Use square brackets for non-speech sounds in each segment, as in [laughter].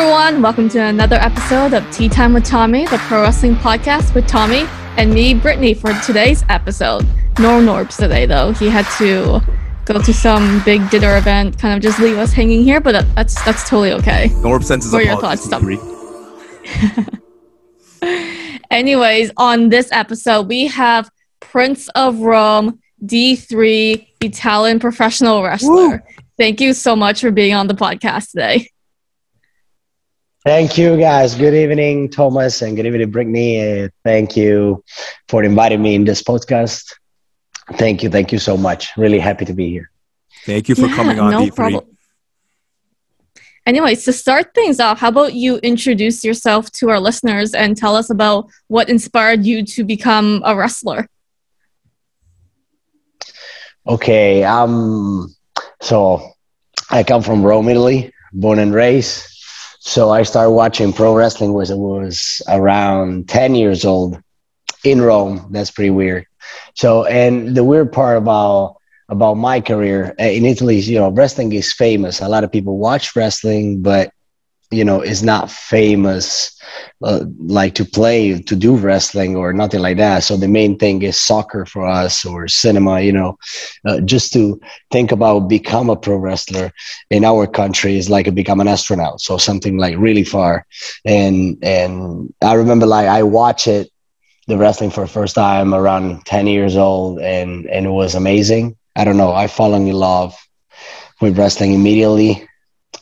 everyone. Welcome to another episode of Tea Time with Tommy, the pro wrestling podcast with Tommy and me, Brittany, for today's episode. No Norbs today, though. He had to go to some big dinner event, kind of just leave us hanging here, but that, that's that's totally okay. Norb senses What are your thoughts? [laughs] Anyways, on this episode, we have Prince of Rome, D3, Italian professional wrestler. Thank you so much for being on the podcast today. Thank you, guys. Good evening, Thomas, and good evening, Brittany. Thank you for inviting me in this podcast. Thank you. Thank you so much. Really happy to be here. Thank you for Yeah, coming on no D3. problem. Anyways, to start things off, how about you introduce yourself to our listeners and tell us about what inspired you to become a wrestler? Okay. Um. So, I come from Rome, Italy, born and raised. So I started watching pro wrestling was was around ten years old in Rome. That's pretty weird. So, and the weird part about about my career uh, in Italy, is, you know, wrestling is famous. A lot of people watch wrestling, but you know, is not famous uh, like to play to do wrestling or nothing like that. So the main thing is soccer for us or cinema. You know, uh, just to think about become a pro wrestler in our country is like become an astronaut. So something like really far. And and I remember like I watch it the wrestling for the first time around 10 years old and and it was amazing i don't know i fall in love with wrestling immediately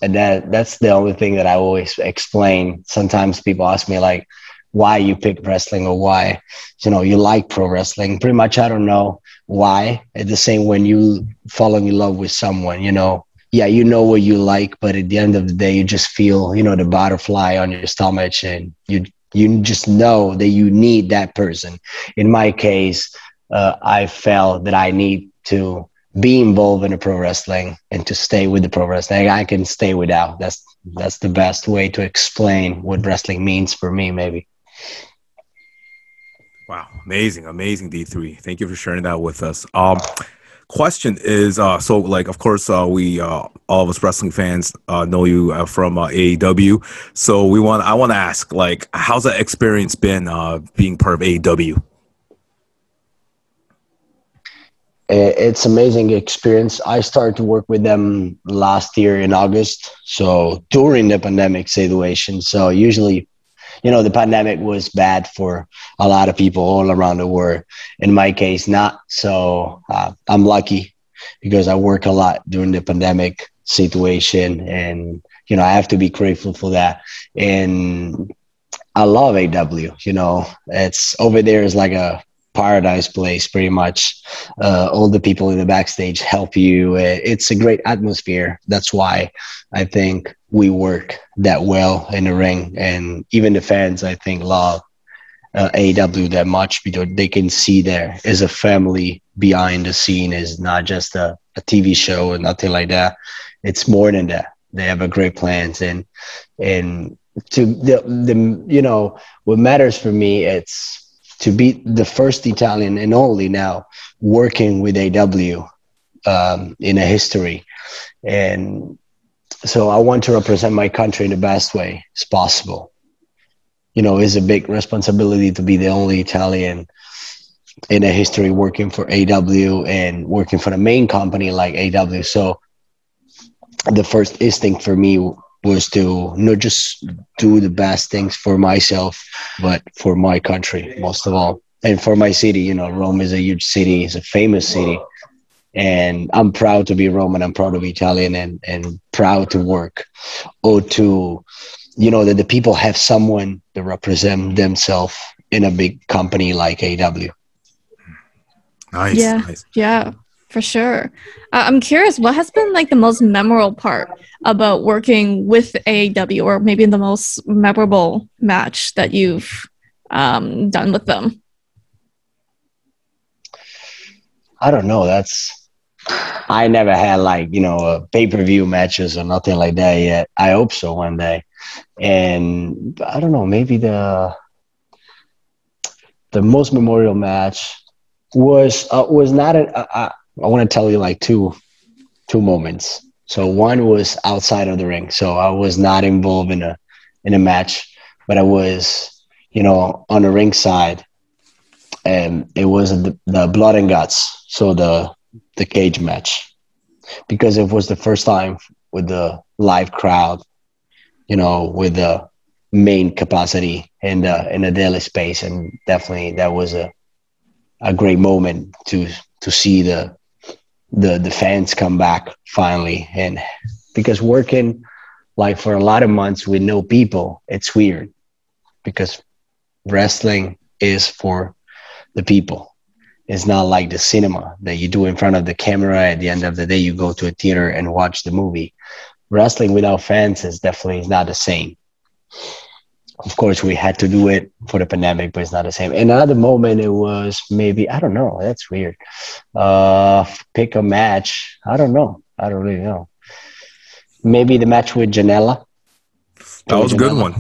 and that that's the only thing that i always explain. Sometimes people ask me like why you pick wrestling or why you know you like pro wrestling. Pretty much i don't know why. It's the same when you fall in love with someone you know. Yeah you know what you like but at the end of the day you just feel you know the butterfly on your stomach and you you just know that you need that person. In my case uh, i felt that i need to be involved in the pro wrestling and to stay with the pro wrestling i can stay without that's that's the best way to explain what wrestling means for me maybe Wow, amazing, amazing D3. Thank you for sharing that with us. Um, question is, uh, so like, of course, uh, we uh, all of us wrestling fans uh, know you uh, from uh, AEW. So we want, I want to ask, like, how's that experience been uh, being part of AEW? I- it's amazing experience. I started to work with them last year in august so during the pandemic situation. So usually you know the pandemic was bad for a lot of people all around the world. In my case not. So uh, i'm lucky because i work a lot during the pandemic situation and you know i have to be grateful for that. And i love AEW you know. It's over there is like a paradise place pretty much uh, all the people in the backstage help you. Uh, it's a great atmosphere. That's why i think we work that well in the ring. And even the fans i think love uh, AEW that much because they can see there is a family behind the scene is not just a, a TV show or nothing like that. It's more than that. They have a great plans. And and to the, the you know what matters for me it's to be the first Italian and only now working with AEW um, in a history. And so I want to represent my country in the best way as possible. You know, it's a big responsibility to be the only Italian in a history working for AEW and working for the main company like AEW. So the first instinct for me was to not just do the best things for myself, but for my country most of all, and for my city. You know, Rome is a huge city; it's a famous city, and I'm proud to be Roman. I'm proud to be Italian, and and proud to work or to, you know, that the people have someone to represent themselves in a big company like AEW. Nice, Yeah. nice. Yeah, for sure. Uh, I'm curious, what has been like the most memorable part about working with AEW, or maybe the most memorable match that you've um, done with them? I don't know. That's I never had like you know a pay per view matches or nothing like that yet. I hope so one day. And I don't know. Maybe the the most memorial match was uh, was not. Uh, uh, I want to tell you like two two moments. So one was outside of the ring. So I was not involved in a in a match, but I was, you know, on the ring side, and it was the, the blood and guts, so the the cage match, because it was the first time with the live crowd, you know, with the main capacity in the in the Daily's Place, and definitely that was a a great moment to to see the the the fans come back finally. And because working like for a lot of months with no people it's weird because wrestling is for the people. It's not like the cinema that you do in front of the camera at the end of the day you go to a theater and watch the movie. Wrestling without fans is definitely not the same of course we had to do it for the pandemic but it's not the same. In another moment it was maybe i don't know that's weird. Uh pick a match. I don't know. I don't really know. Maybe the match with Janela that was a good one.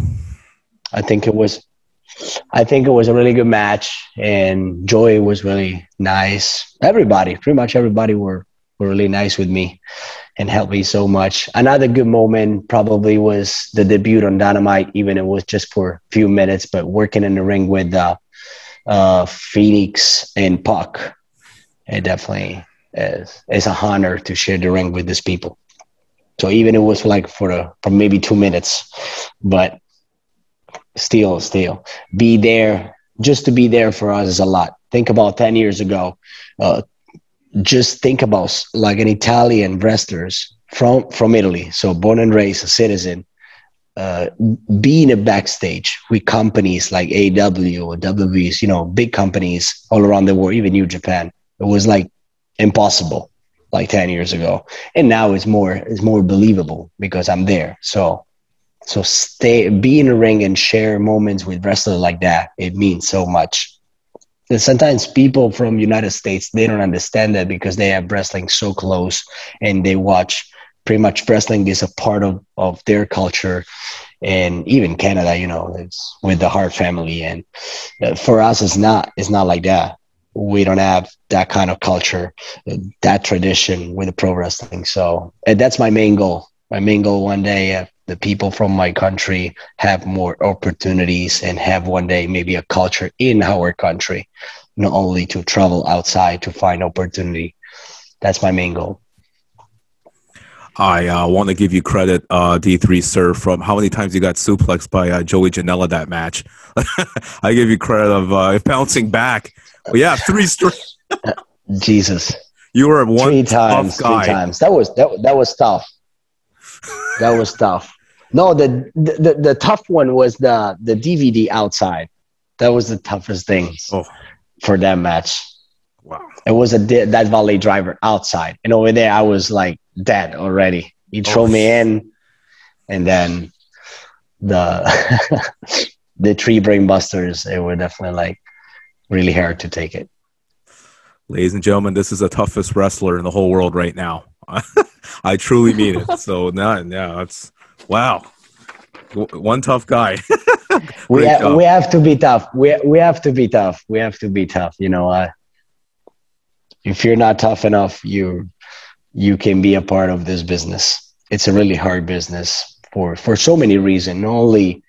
I think it was i think it was a really good match and joy was really nice. Everybody pretty much everybody were were really nice with me and helped me so much. Another good moment probably was the debut on Dynamite, even it was just for a few minutes, but working in the ring with uh, uh, Phoenix and Pac. It definitely is, is a honor to share the ring with these people. So even it was like for for maybe two minutes, but still, still be there. Just to be there for us is a lot. Think about ten years ago, uh, just think about like an Italian wrestlers from from Italy, so born and raised a citizen, uh, being a backstage with companies like AEW or WWE's, you know, big companies all around the world, even New Japan. It was like impossible like 10 years ago. And now it's more it's more believable because I'm there. So so stay be in the ring and share moments with wrestlers like that. It means so much and sometimes people from united states they don't understand that because they have wrestling so close and they watch pretty much wrestling is a part of, of their culture. And even canada you know it's with the hart family. And uh, for us it's not it's not like that. We don't have that kind of culture that tradition with the pro wrestling. So that's my main goal my main goal one day uh, the people from my country have more opportunities and have one day maybe a culture in our country, not only to travel outside to find opportunity. That's my main goal. I uh, want to give you credit, uh, D3 sir, from how many times you got suplexed by uh, Joey Janela that match. [laughs] I give you credit of uh, bouncing back. But yeah, three straight. [laughs] Jesus. You were one three times. Three times. That was that, that was tough. That was tough. No, the, the the tough one was the the DVD outside. That was the toughest thing oh. for that match. Wow. It was a that valley driver outside, and over there I was like dead already. He threw oh. me in, and then the [laughs] the three brain busters. They were definitely like really hard to take it. Ladies and gentlemen, this is the toughest wrestler in the whole world right now. [laughs] I truly mean it. So now, yeah, that's Wow. One tough guy. [laughs] [laughs] we have, we have to be tough. We we have to be tough. We have to be tough. You know, uh, if you're not tough enough, you you can be a part of this business. It's a really hard business for for so many reasons. Not only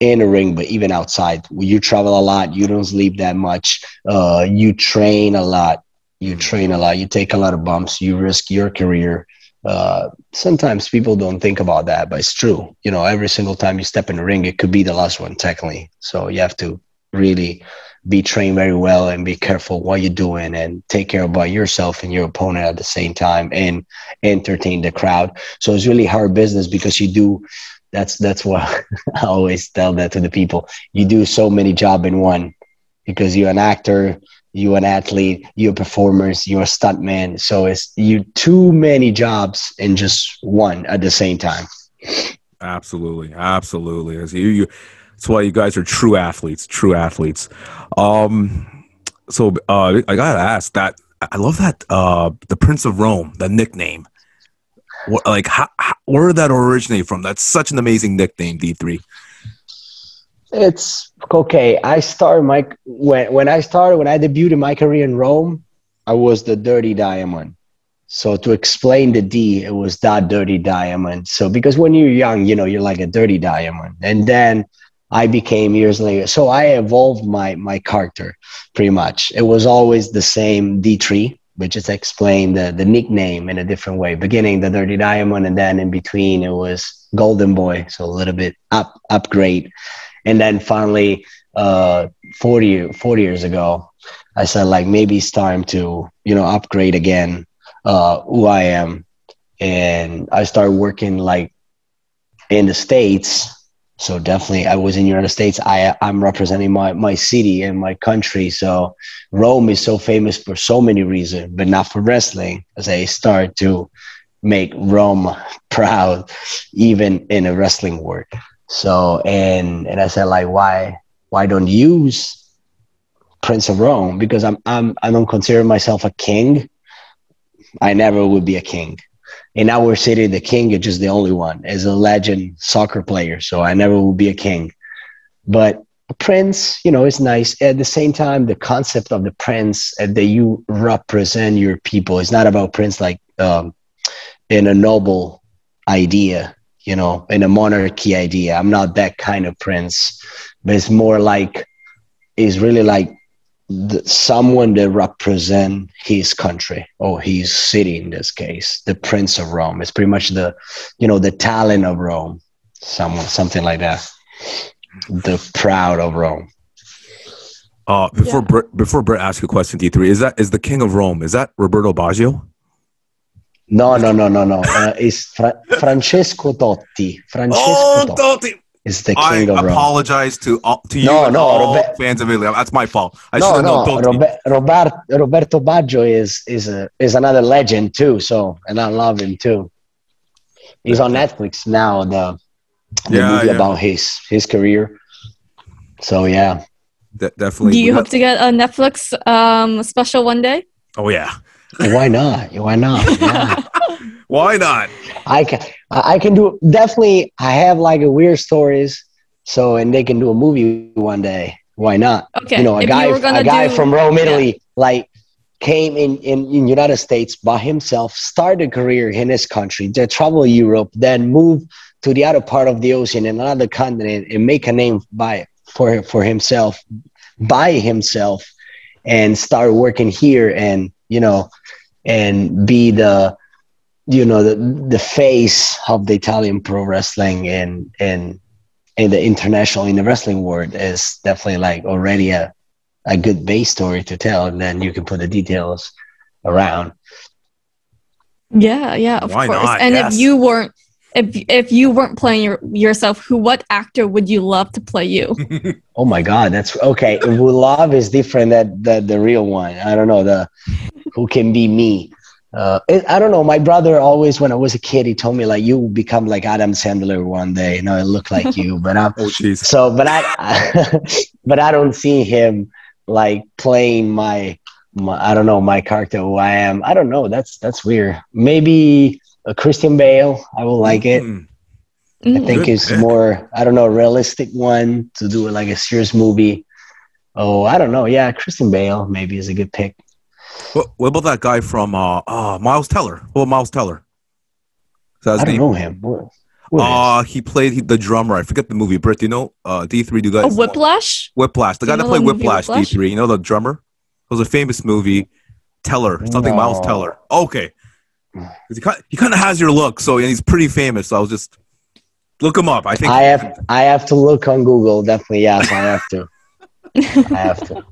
in a ring, but even outside. You travel a lot. You don't sleep that much. Uh, you train a lot. You train a lot. You take a lot of bumps. You risk your career uh, sometimes people don't think about that, but it's true. You know, every single time you step in the ring, it could be the last one, technically. So you have to really be trained very well and be careful what you're doing and take care about yourself and your opponent at the same time and entertain the crowd. So it's really hard business because you do. That's that's what [laughs] I always tell that to the people. You do so many job in one because you're an actor, you're an athlete, you're performers, you're a stuntman. So it's you too many jobs in just one at the same time. Absolutely, absolutely. As you, you, that's why you guys are true athletes, true athletes. Um, so uh, I gotta ask that. I love that uh, the Prince of Rome, the nickname. What, like, how, how, where did that originate from? That's such an amazing nickname, D three. It's okay. I started my when when I started when I debuted my career in Rome, I was the dirty diamond. So to explain the D, it was that dirty diamond. So because when you're young, you know, you're like a dirty diamond. And then I became years later. So I evolved my my character pretty much. It was always the same D3, which just explain the, the nickname in a different way. Beginning the dirty diamond, and then in between it was golden boy. So a little bit up upgrade. And then finally uh 40, 40 years ago, I said like maybe it's time to, you know, upgrade again uh, who I am, and I started working like in the states. So definitely, I was in the United States. I I'm representing my my city and my country. So Rome is so famous for so many reasons, but not for wrestling. As I start to make Rome [laughs] proud, even in a wrestling world. So and and I said like, why why don't use Prince of Rome? Because I'm I'm I don't consider myself a king I never would be a king. In our city, the king is just the only one as a legend soccer player. So I never will be a king. But a prince, you know, is nice. At the same time, the concept of the prince uh, that you represent your people is not about prince like um, in a noble idea, you know, in a monarchy idea. I'm not that kind of prince, but it's more like, it's really like the, someone that represent his country or his city in this case the prince of rome. It's pretty much the you know the talent of rome. Someone something like that. The proud of rome. Uh before yeah. before Brett asks a question d3 is that is the king of rome is that roberto baggio? No no no no no. Uh, it's Fra- francesco totti. Francesco oh, totti. totti is the king I of Rome. apologize to all, to you no, and no, all Robert- fans of Italy. That's my fault. I no, no. Robert, Robert, Roberto Baggio is is a, is another legend too. So and I love him too. He's on Netflix now. The, the yeah, movie yeah. about his his career. So yeah, De- definitely. Do you hope to get a Netflix um, special one day? Oh yeah. Why not? Why not? [laughs] Yeah. Why not? I can I can do definitely. I have like a weird stories, so and they can do a movie one day. Why not? Okay. You know, a if guy a guy do, from Rome, Italy, yeah. like came in, in in United States by himself, started a career in his country, to travel Europe, then move to the other part of the ocean in another continent and make a name by for for himself by himself and start working here and you know and be the you know the the face of the Italian pro wrestling and and in the international in the wrestling world is definitely like already a a good base story to tell, and then you can put the details around. Yeah, yeah, of Why course. Not? And yes. if you weren't if if you weren't playing your, yourself, who what actor would you love to play you? [laughs] oh my god, that's okay. [laughs] love is different than the, the real one. I don't know the who can be me uh, it, I don't know. My brother always, when I was a kid, he told me like, "You become like Adam Sandler one day." You know, I look like you, but I'm [laughs] oh, geez. so. But I, [laughs] but I don't see him like playing my, my, I don't know, my character who I am. I don't know. That's that's weird. Maybe a Christian Bale. I will like it. Mm. I think Good it's pick. more. I don't know, realistic one to do like a serious movie. Oh, I don't know. Yeah, Christian Bale maybe is a good pick. What, what about that guy from uh, uh Miles Teller? Well, Miles Teller. I don't name? know him. What, what uh, he played the drummer. I forget the movie. Britt, do you know? Uh, D three. Do you guys? Oh, Whiplash. Whiplash. The guy that played Whiplash. D three. You know the drummer? It was a famous movie. Teller. Something no. Miles Teller. Okay. He kind, he kind of has your look, so and he's pretty famous. So I was just look him up. I think I have I have to look on Google. Definitely, yes, I have to. [laughs] I have to.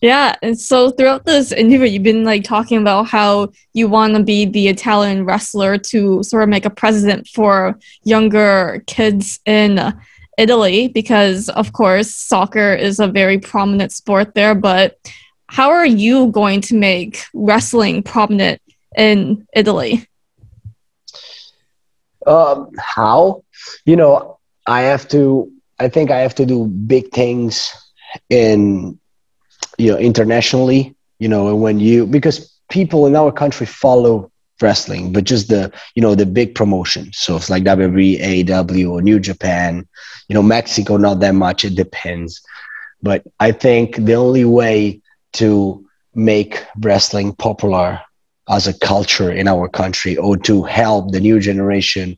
Yeah, and so throughout this interview, you've been like talking about how you want to be the Italian wrestler to sort of make a precedent for younger kids in Italy, because of course soccer is a very prominent sport there. But how are you going to make wrestling prominent in Italy? Um, how? You know, I have to. I think I have to do big things in you know internationally you know and when you because people in our country follow wrestling but just the you know the big promotion so it's like WWE AEW or New Japan you know Mexico not that much it depends but I think the only way to make wrestling popular as a culture in our country or to help the new generation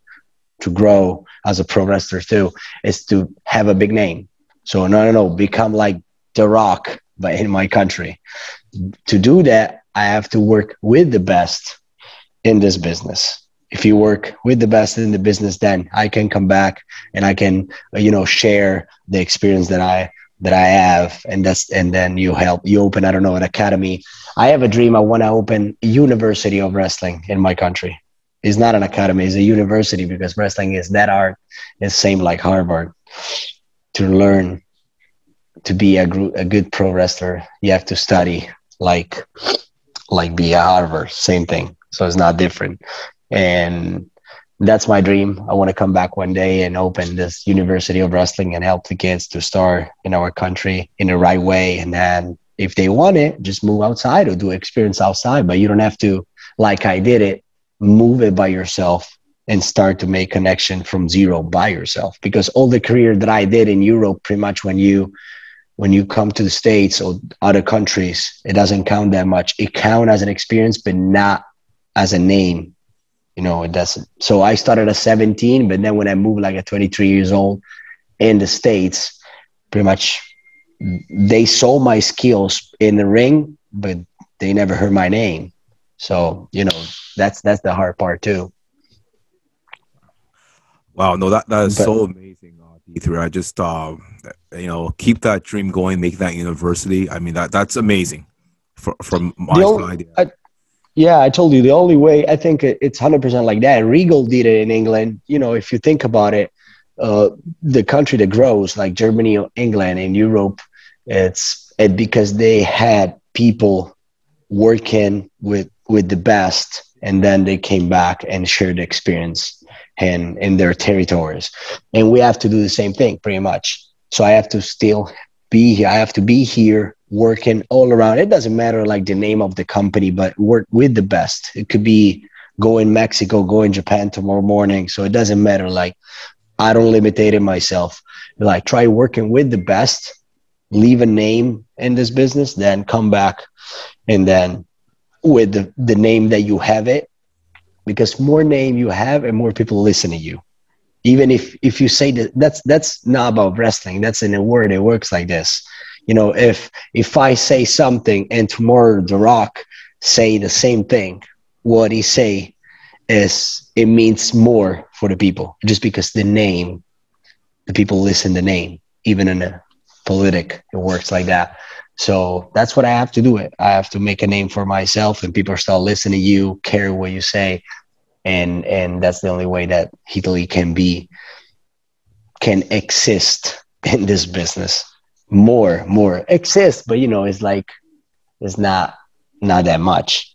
to grow as a pro wrestler too is to have a big name. So no, no, no, become like The Rock, but in my country. To do that, I have to work with the best in this business. If you work with the best in the business, then I can come back and I can, uh, you know, share the experience that I that I have, and that's and then you help you open I don't know an academy. I have a dream. I want to open a university of wrestling in my country. It's not an academy; it's a university because wrestling is that art. It's same like Harvard. To learn to be a, gr- a good pro wrestler, you have to study like like be a Harvard. Same thing. So it's not different. And that's my dream. I want to come back one day and open this University of Wrestling and help the kids to start in our country in the right way. And then if they want it, just move outside or do experience outside. But you don't have to, like I did it, move it by yourself and start to make connection from zero by yourself. Because all the career that I did in Europe, pretty much when you when you come to the states or other countries, it doesn't count that much. It count as an experience, but not as a name. You know it doesn't. So i started at 17 but then when i moved like at 23 years old in the states pretty much they saw my skills in the ring but they never heard my name. So you know that's that's the hard part too. Wow no that that is but, so amazing uh, d3 i just uh you know keep that dream going make that university i mean that that's amazing for, from my side I, yeah, I told you the only way I think it's 100% like that. Regal did it in England. You know, if you think about it, uh, the country that grows like Germany or England and Europe, it's it, because they had people working with with the best and then they came back and shared the experience and in their territories and we have to do the same thing pretty much so i have to still be here i have to be here working all around. It doesn't matter like the name of the company, but work with the best. It could be go in Mexico, go in Japan tomorrow morning. So it doesn't matter. Like I don't limitate it myself. Like try working with the best, leave a name in this business, then come back and then with the, the name that you have it, because more name you have and more people listen to you. Even if if you say that that's that's not about wrestling, that's in a word, it works like this. You know if if i say something and tomorrow the rock say the same thing what he say is it means more for the people. Just because the name the people listen the name even in a politic it works like that. So that's what i have to do it. I have to make a name for myself and people start listening to you care what you say and and that's the only way that italy can be can exist [laughs] in this business. More more exists but you know it's like it's not not that much.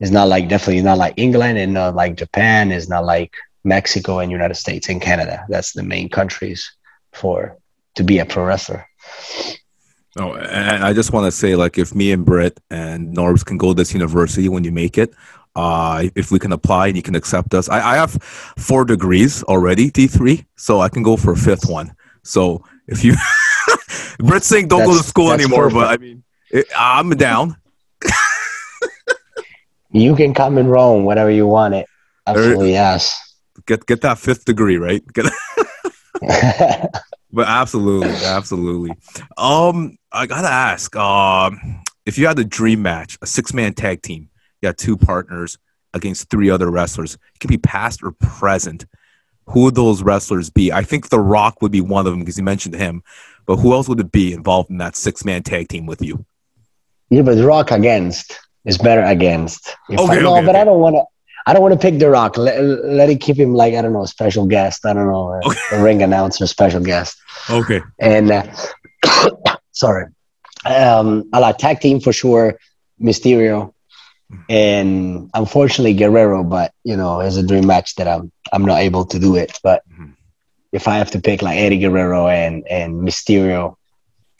It's not like definitely not like england and not like japan. It's not like mexico and united states and canada. That's the main countries for to be a pro wrestler Oh, and I just want to say, like, if me and Britt and Norbs can go to this university when you make it, uh, if we can apply and you can accept us, I, I have four degrees already, D3, so I can go for a fifth one. So if you [laughs] Britt's saying don't that's, go to school anymore, perfect. but I mean, it, I'm down. [laughs] you can come in Rome whenever you want it. Absolutely, yes. Get get that fifth degree, right? Get [laughs] but absolutely, absolutely. Um, I gotta ask, um, if you had a dream match, a six man tag team, you got two partners against three other wrestlers, it can be past or present. Who would those wrestlers be? I think The Rock would be one of them because you mentioned him. But who else would it be involved in that six man tag team with you? Yeah, but Rock against is better against. If okay, I, no, okay, but okay. I don't want to. I don't want to pick The Rock. Let, let it keep him like I don't know, a special guest. I don't know, a, okay. a ring announcer, special guest. Okay. And uh, [coughs] sorry, um, I like tag team for sure. Mysterio, and unfortunately Guerrero. But you know, it's a dream match that I'm I'm not able to do it. But mm-hmm if I have to pick like Eddie Guerrero and and Mysterio,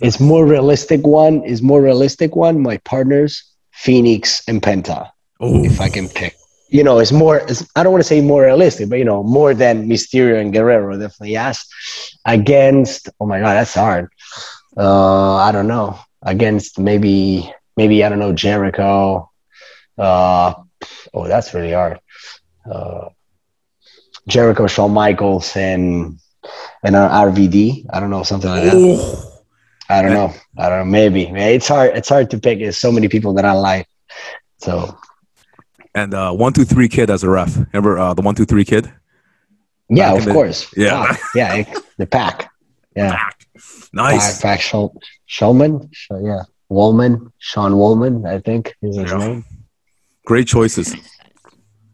it's more realistic one. Is more realistic one. My partners, Phoenix and Penta. If I can pick, you know, it's more. It's, I don't want to say more realistic, but you know, more than Mysterio and Guerrero. Definitely yes. Against, oh my god, that's hard. Uh, I don't know. Against maybe maybe I don't know Jericho. Uh, oh, that's really hard. Uh, Jericho, Shawn Michaels, and and RVD. I don't know something like that. I don't know. I don't know. Maybe it's hard. It's hard to pick. There's so many people that I like. So and uh, one two three kid as a ref. Remember uh, the one two three kid? yeah, Back of the- course. Yeah. Ah, yeah. The pack. Yeah. [laughs] Nice. Pack, pack Shul- Shulman. Sh- yeah. Woolman. Sean Woolman. I think is his Yeah. name. Great choices.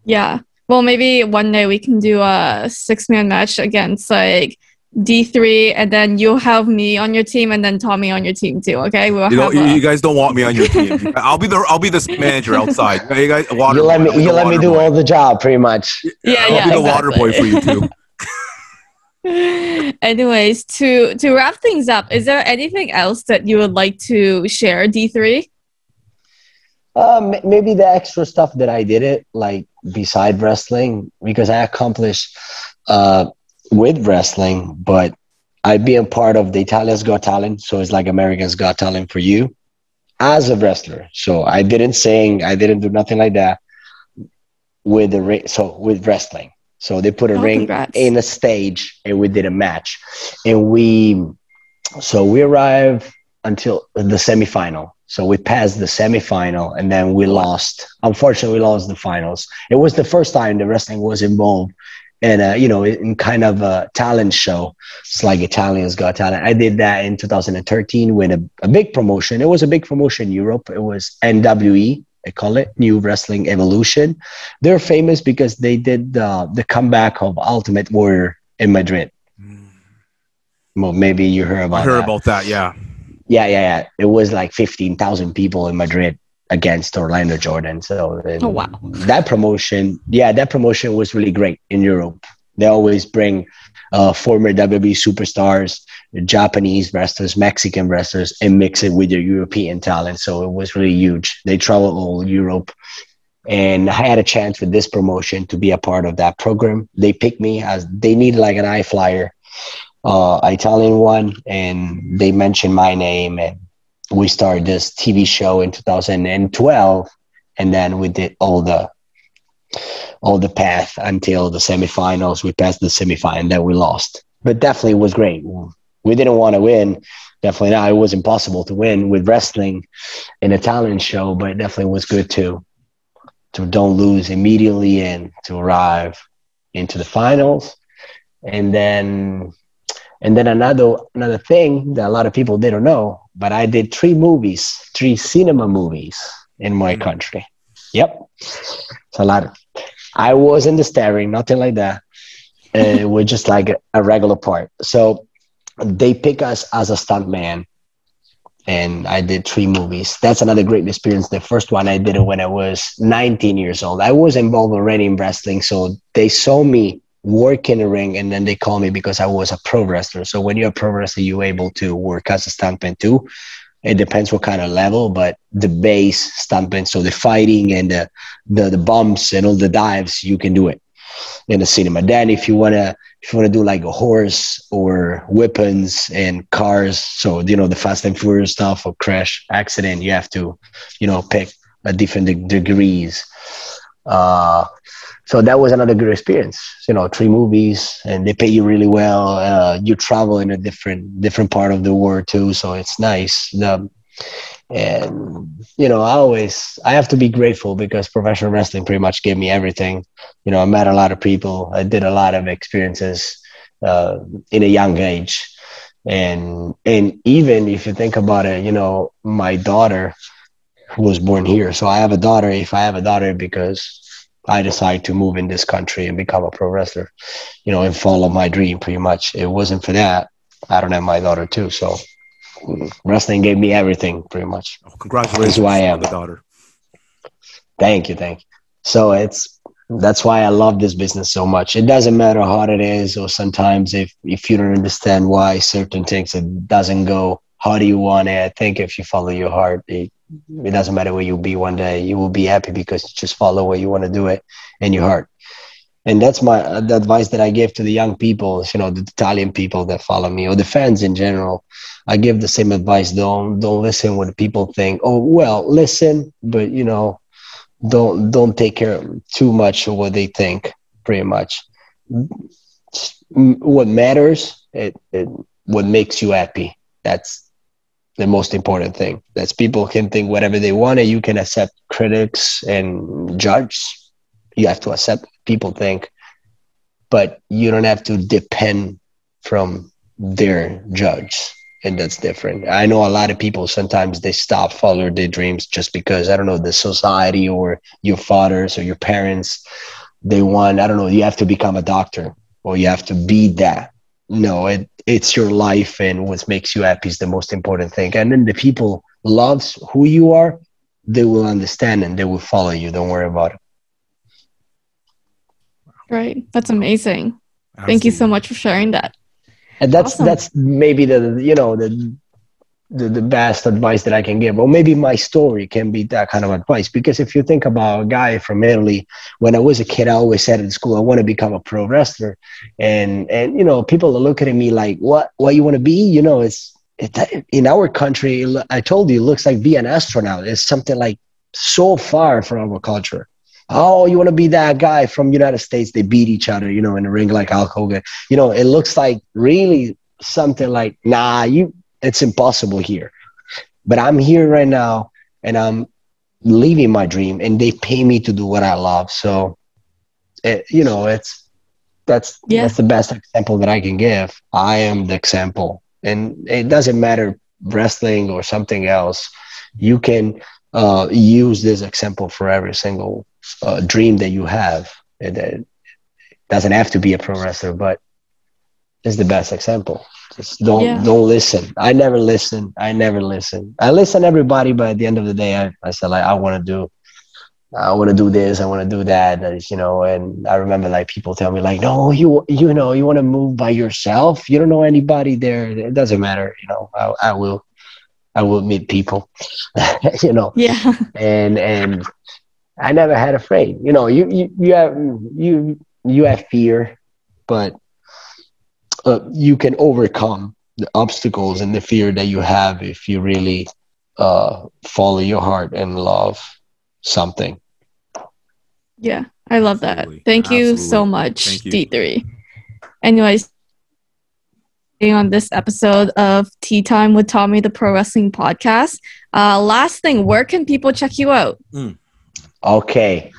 Yeah. Well, maybe one day we can do a six man match against like D3, and then you'll have me on your team, and then Tommy on your team too. Okay. We'll You know, have you, a- you guys don't want me on your team. I'll be the I'll be the manager outside. You guys, water. You let me. You let me do boy. all the job, pretty much. Yeah, yeah. I'll yeah, be the water boy for you too. [laughs] Anyways, to to wrap things up, is there anything else that you would like to share, D3? Um, maybe the extra stuff that I did it like beside wrestling because I accomplished uh with wrestling, but I being part of the Italians Got Talent, so it's like Americans Got Talent for you as a wrestler. So I didn't sing, I didn't do nothing like that with the ring. So with wrestling, so they put a Oh, ring congrats. in a stage, and we did a match, and we so we arrived until the semifinal. So we passed the semifinal and then we lost. Unfortunately, we lost the finals. It was the first time the wrestling was involved in a, you know, in kind of a talent show. It's like Italians Got Talent. I did that in 2013 with a, a big promotion. It was a big promotion in Europe. It was NWE. I call it New Wrestling Evolution. They're famous because they did uh, the comeback of Ultimate Warrior in Madrid. Well, maybe you heard about I heard that. about that. Yeah. Yeah, yeah, yeah. It was like 15,000 people in Madrid against Orlando Jordan. So Oh, wow. that promotion, yeah, that promotion was really great in Europe. They always bring uh, former WWE superstars, Japanese wrestlers, Mexican wrestlers, and mix it with their European talent. So it was really huge. They traveled all Europe. And I had a chance with this promotion to be a part of that program. They picked me as they needed like an eye flyer uh, Italian one, and they mentioned my name, and we started this TV show in 2012, and then we did all the all the path until the semifinals. We passed the semifinal, and then we lost, but definitely it was great. We didn't want to win, definitely not. It was impossible to win with wrestling in a talent show, but it definitely was good to to don't lose immediately and to arrive into the finals, and then and then another another thing that a lot of people they don't know, but I did three movies, three cinema movies in my country. Yep, it's a lot. I wasn't the staring, nothing like that. Uh, it [laughs] was just like a, a regular part. So they pick us as a stuntman, and I did three movies. That's another great experience. The first one I did it when I was 19 years old. I was involved already in wrestling, so they saw me work in the ring and then they call me because I was a pro wrestler. So when you're a pro wrestler, you're able to work as a stuntman too. It depends what kind of level, but the base stuntman, so the fighting and the, the the bumps and all the dives, you can do it in the cinema. Then if you wanna if you wanna do like a horse or weapons and cars, so you know the Fast and Furious stuff or crash accident, you have to, you know, pick a different de- degrees. Uh, so that was another good experience. You know three movies and they pay you really well. Uh, you travel in a different different part of the world too so it's nice. The, and you know i always i have to be grateful because professional wrestling pretty much gave me everything. You know i met a lot of people. I did a lot of experiences uh, in a young age. And and even if you think about it you know my daughter was born here. So i have a daughter. If i have a daughter because I decided to move in this country and become a pro wrestler, you know, and follow my dream pretty much. It wasn't for that. I don't have my daughter too. So wrestling gave me everything pretty much. Oh, congratulations That's who I am. the daughter. Thank you. Thank you. So it's, that's why I love this business so much. It doesn't matter how hard it is, or sometimes if, if you don't understand why certain things it doesn't go, how do you want it? I think if you follow your heart, it, it doesn't matter where you'll be one day. You will be happy because you just follow where you want to do it in your heart. And that's my uh, the advice that I give to the young people, you know, the Italian people that follow me or the fans in general. I give the same advice. Don't don't listen when people think, oh well, listen, but you know, don't don't take care too much of what they think. Pretty much, what matters, it, it what makes you happy. That's the most important thing. That's people can think whatever they want, and you can accept critics and judge. You have to accept people think, but you don't have to depend from their judge and that's different. I know a lot of people sometimes they stop following their dreams just because I don't know the society or your fathers or your parents they want I don't know you have to become a doctor or you have to be that. No, it it's your life and what makes you happy is the most important thing. And then the people loves who you are, they will understand and they will follow you. Don't worry about it. Right. That's amazing. Absolutely. Thank you so much for sharing that and that's awesome. that's maybe the you know the, the the best advice that I can give, or maybe my story can be that kind of advice. Because if you think about a guy from Italy, when I was a kid, I always said in school, I want to become a pro wrestler, and and you know people are looking at me like, what what you want to be? You know, it's it, in our country. I told you, it looks like be an astronaut. It's something like so far from our culture oh, you want to be that guy from United States? They beat each other, you know, in the ring like Hulk Hogan. You know, it looks like really something like, nah, you, it's impossible here. But I'm here right now, and I'm living my dream, and they pay me to do what I love. So, it, you know, it's that's yeah. that's the best example that I can give. I am the example, and it doesn't matter wrestling or something else. You can uh, use this example for every single uh, dream that you have. It, it, doesn't have to be a pro wrestler, but it's the best example. Just don't yeah. don't listen. I never listen. I never listen. I listen to everybody, but at the end of the day, I, I said like I want to do, I want to do this. I want to do that. And, you know, and I remember like people tell me like, no, you you know, you want to move by yourself. You don't know anybody there. It doesn't matter. You know, I, I will. I will meet people, [laughs] you know. Yeah. And and I never had a afraid. You know, you you, you have you you have fear, but uh, you can overcome the obstacles and the fear that you have if you really uh, follow your heart and love something. Yeah, I love Absolutely. that. Thank Absolutely. you so much, D3. Anyways, on this episode of Tea Time with Tommy, the Pro Wrestling Podcast. Uh, last thing, where can people check you out? Mm. Okay.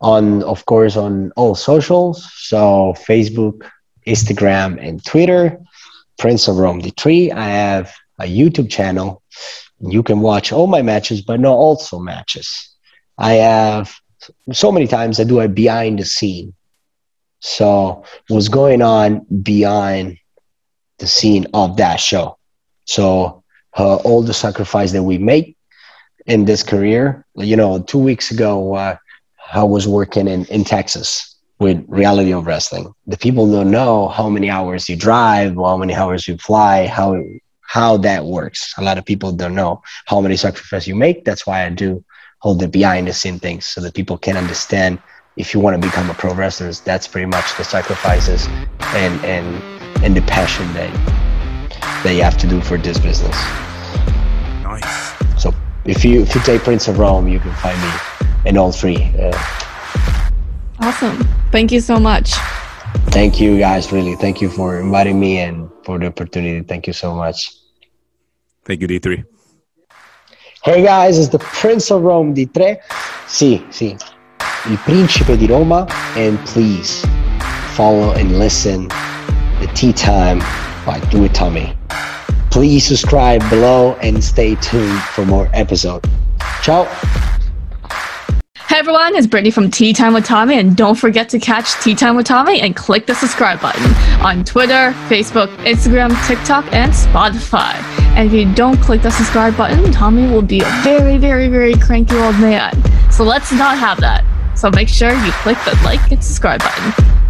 On, of course, on all socials. So Facebook, Instagram, and Twitter. Prince of Rome D3. I have a YouTube channel. You can watch all my matches, but not also matches. I have so many times I do a behind the scene. So what's going on behind the scene of that show? So uh, all the sacrifice that we make in this career. You know, two weeks ago, uh, I was working in, in Texas with reality of wrestling. The people don't know how many hours you drive, how many hours you fly, how how that works. A lot of people don't know how many sacrifices you make. That's why I do hold the behind the scene things so that people can understand if you want to become a pro wrestler, that's pretty much the sacrifices and and and the passion that that you have to do for this business. Nice So if you if you take Prince of Rome, you can find me in all three. Uh, awesome. Thank you so much. Thank you guys, really. Thank you for inviting me and for the opportunity. Thank you so much. Thank you, D3. Hey guys, it's the Prince of Rome, D3. Sì, sì. Il Principe di Roma. And please follow and listen the Tea Time by Do It Tommy. Please subscribe below and stay tuned for more episodes. Ciao. Everyone, it's Brittany from Tea Time with Tommy, and don't forget to catch Tea Time with Tommy and click the subscribe button on Twitter, Facebook, Instagram, TikTok, and Spotify. And if you don't click the subscribe button, Tommy will be a very, very, very cranky old man. So let's not have that. So make sure you click the like and subscribe button.